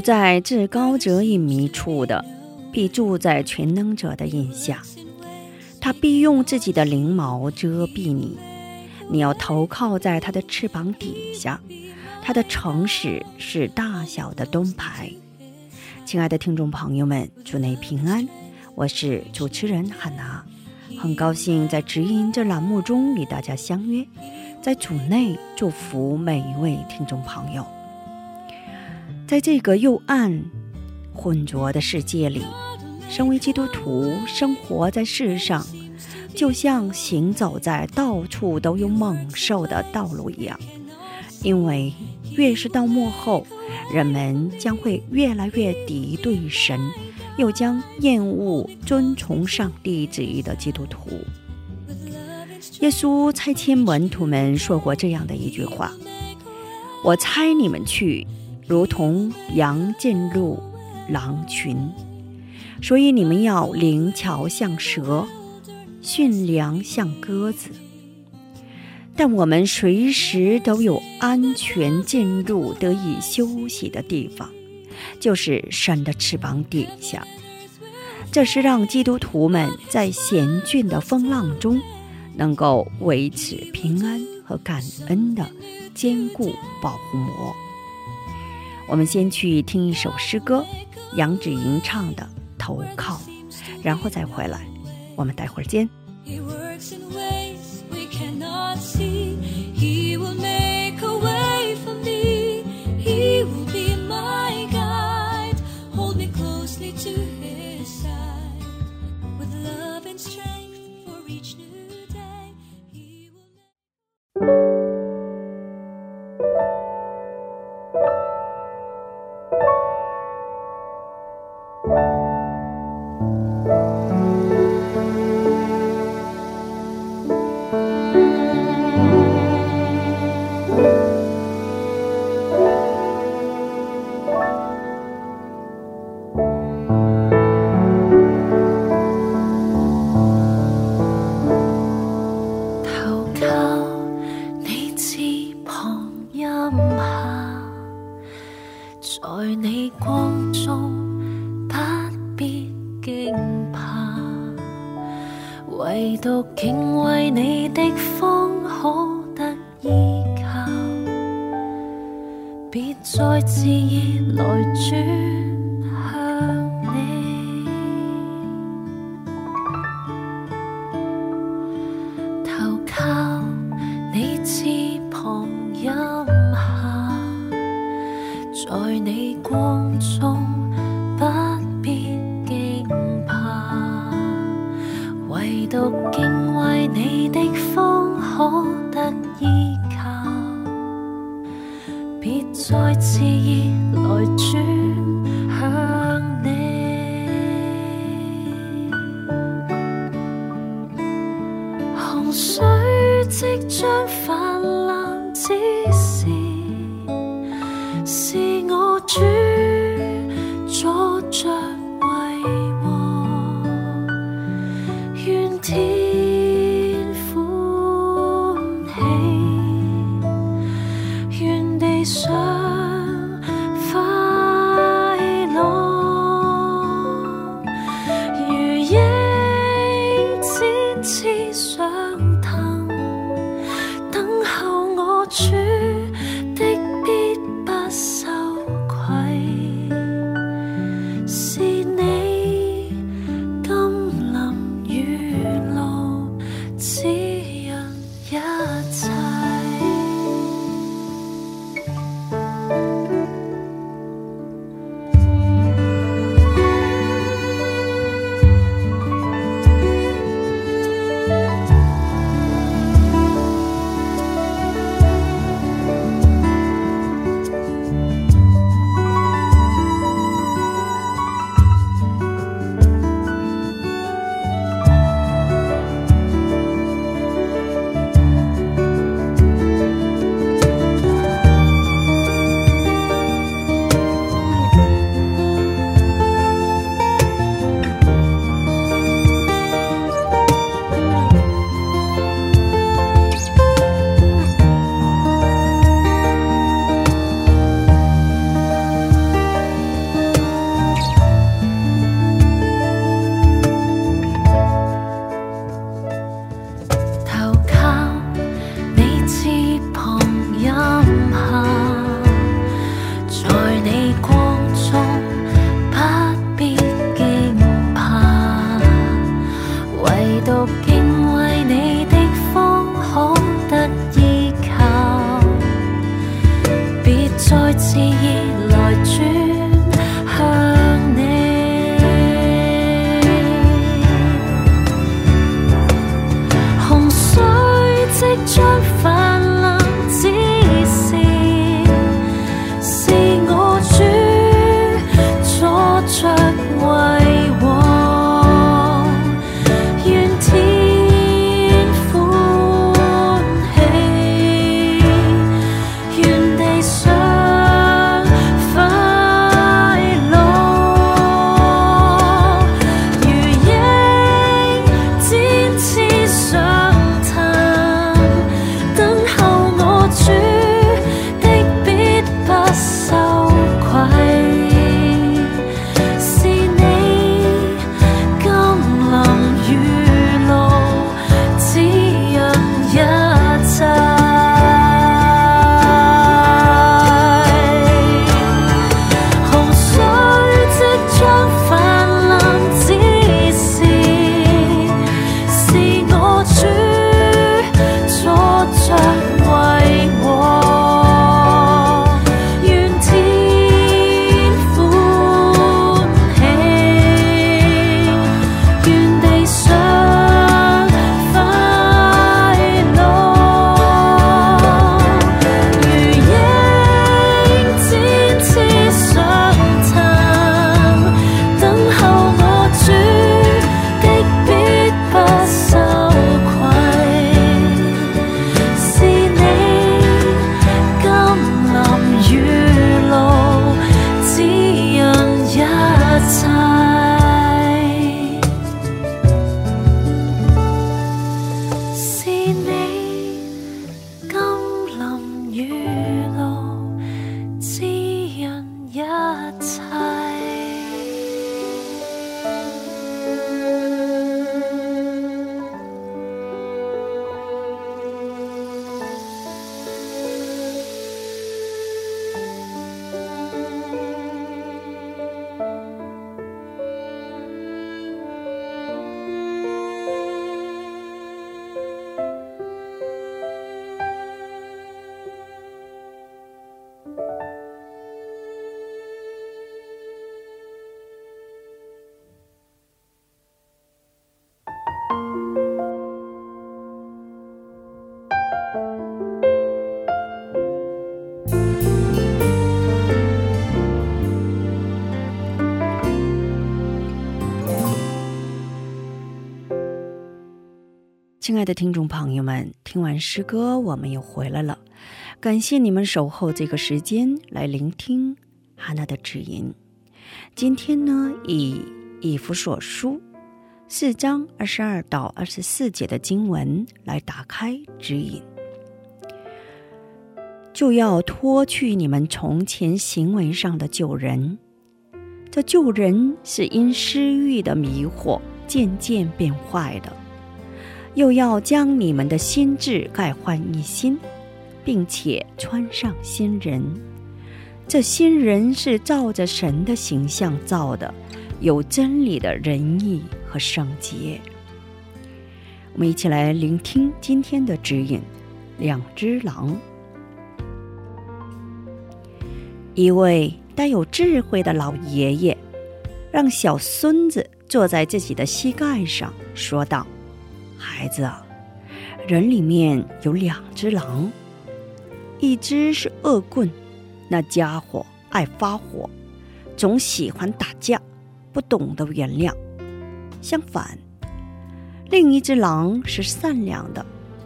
住在至高者隐秘处的，必住在全能者的荫下。他必用自己的翎毛遮蔽你，你要投靠在他的翅膀底下。他的诚实是大小的盾牌。亲爱的听众朋友们，祝内平安，我是主持人汉娜，很高兴在直音这栏目中与大家相约，在主内祝福每一位听众朋友。在这个又暗、浑浊的世界里，身为基督徒生活在世上，就像行走在到处都有猛兽的道路一样。因为越是到末后，人们将会越来越敌对神，又将厌恶遵从上帝旨意的基督徒。耶稣差遣门徒们说过这样的一句话：“我差你们去。”如同羊进入狼群，所以你们要灵巧像蛇，驯良像鸽子。但我们随时都有安全进入、得以休息的地方，就是神的翅膀底下。这是让基督徒们在险峻的风浪中，能够维持平安和感恩的坚固保护膜。我们先去听一首诗歌，杨芷莹唱的《投靠》，然后再回来。我们待会儿见。在你光中，不必惊怕，唯独敬畏你的风可得依靠，别再自意来转。光中不必惊怕唯独敬畏你的方可亲爱的听众朋友们，听完诗歌，我们又回来了。感谢你们守候这个时间来聆听哈娜的指引。今天呢，以以弗所书四章二十二到二十四节的经文来打开指引，就要脱去你们从前行为上的旧人。这旧人是因私欲的迷惑渐渐变坏的。又要将你们的心智改换一新，并且穿上新人。这新人是照着神的形象造的，有真理的仁义和圣洁。我们一起来聆听今天的指引：两只狼。一位带有智慧的老爷爷，让小孙子坐在自己的膝盖上，说道。孩子啊，人里面有两只狼，一只是恶棍，那家伙爱发火，总喜欢打架，不懂得原谅；相反，另一只狼是善良的，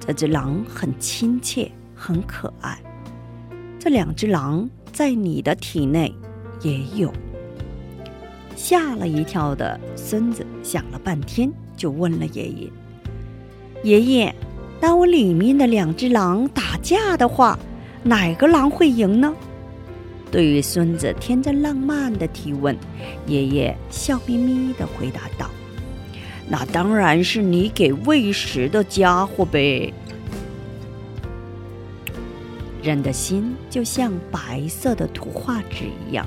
这只狼很亲切，很可爱。这两只狼在你的体内也有。吓了一跳的孙子想了半天，就问了爷爷。爷爷，当我里面的两只狼打架的话，哪个狼会赢呢？对于孙子天真浪漫的提问，爷爷笑眯眯地回答道：“那当然是你给喂食的家伙呗。”人的心就像白色的图画纸一样，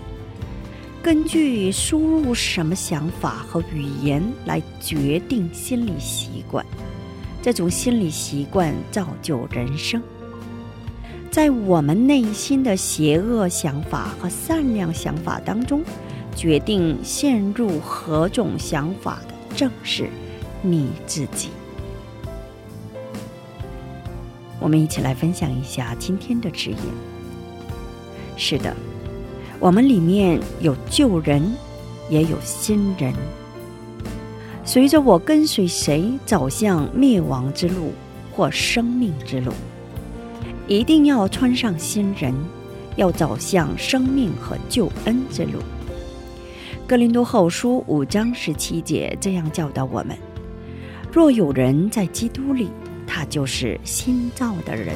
根据输入什么想法和语言来决定心理习惯，这种心理习惯造就人生。在我们内心的邪恶想法和善良想法当中，决定陷入何种想法的，正是你自己。我们一起来分享一下今天的指引。是的，我们里面有旧人，也有新人。随着我跟随谁走向灭亡之路或生命之路，一定要穿上新人，要走向生命和救恩之路。哥林多后书五章十七节这样教导我们：若有人在基督里，他就是新造的人，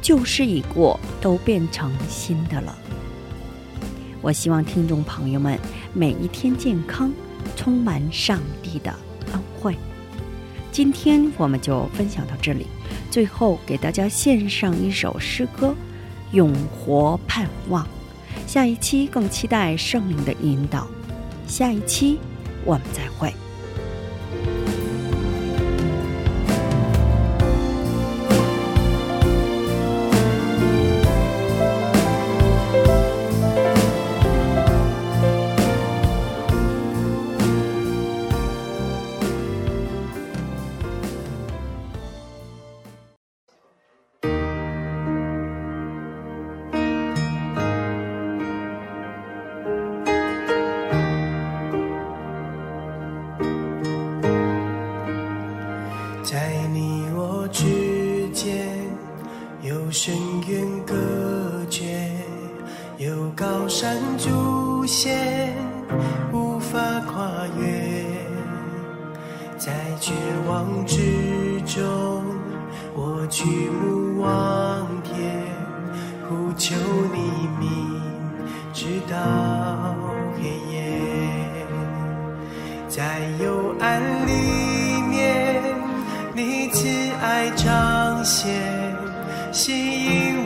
旧事已过，都变成新的了。我希望听众朋友们每一天健康，充满上帝的恩惠。今天我们就分享到这里，最后给大家献上一首诗歌《永活盼望》。下一期更期待圣灵的引导。下一期我们再会。之间，有深渊隔绝，有高山阻险，无法跨越。在绝望之中，我举目望天，呼求你名，直到黑夜。在幽暗里，爱彰显，吸引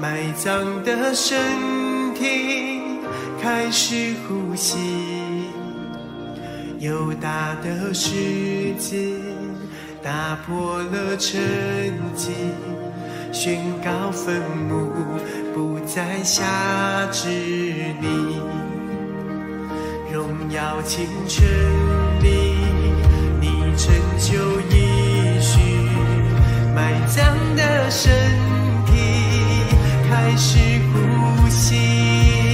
埋葬的身体开始呼吸，又大的世界打破了沉寂，宣告坟墓不再辖制你。荣耀青春里，你成就一许，埋葬的身体始呼吸，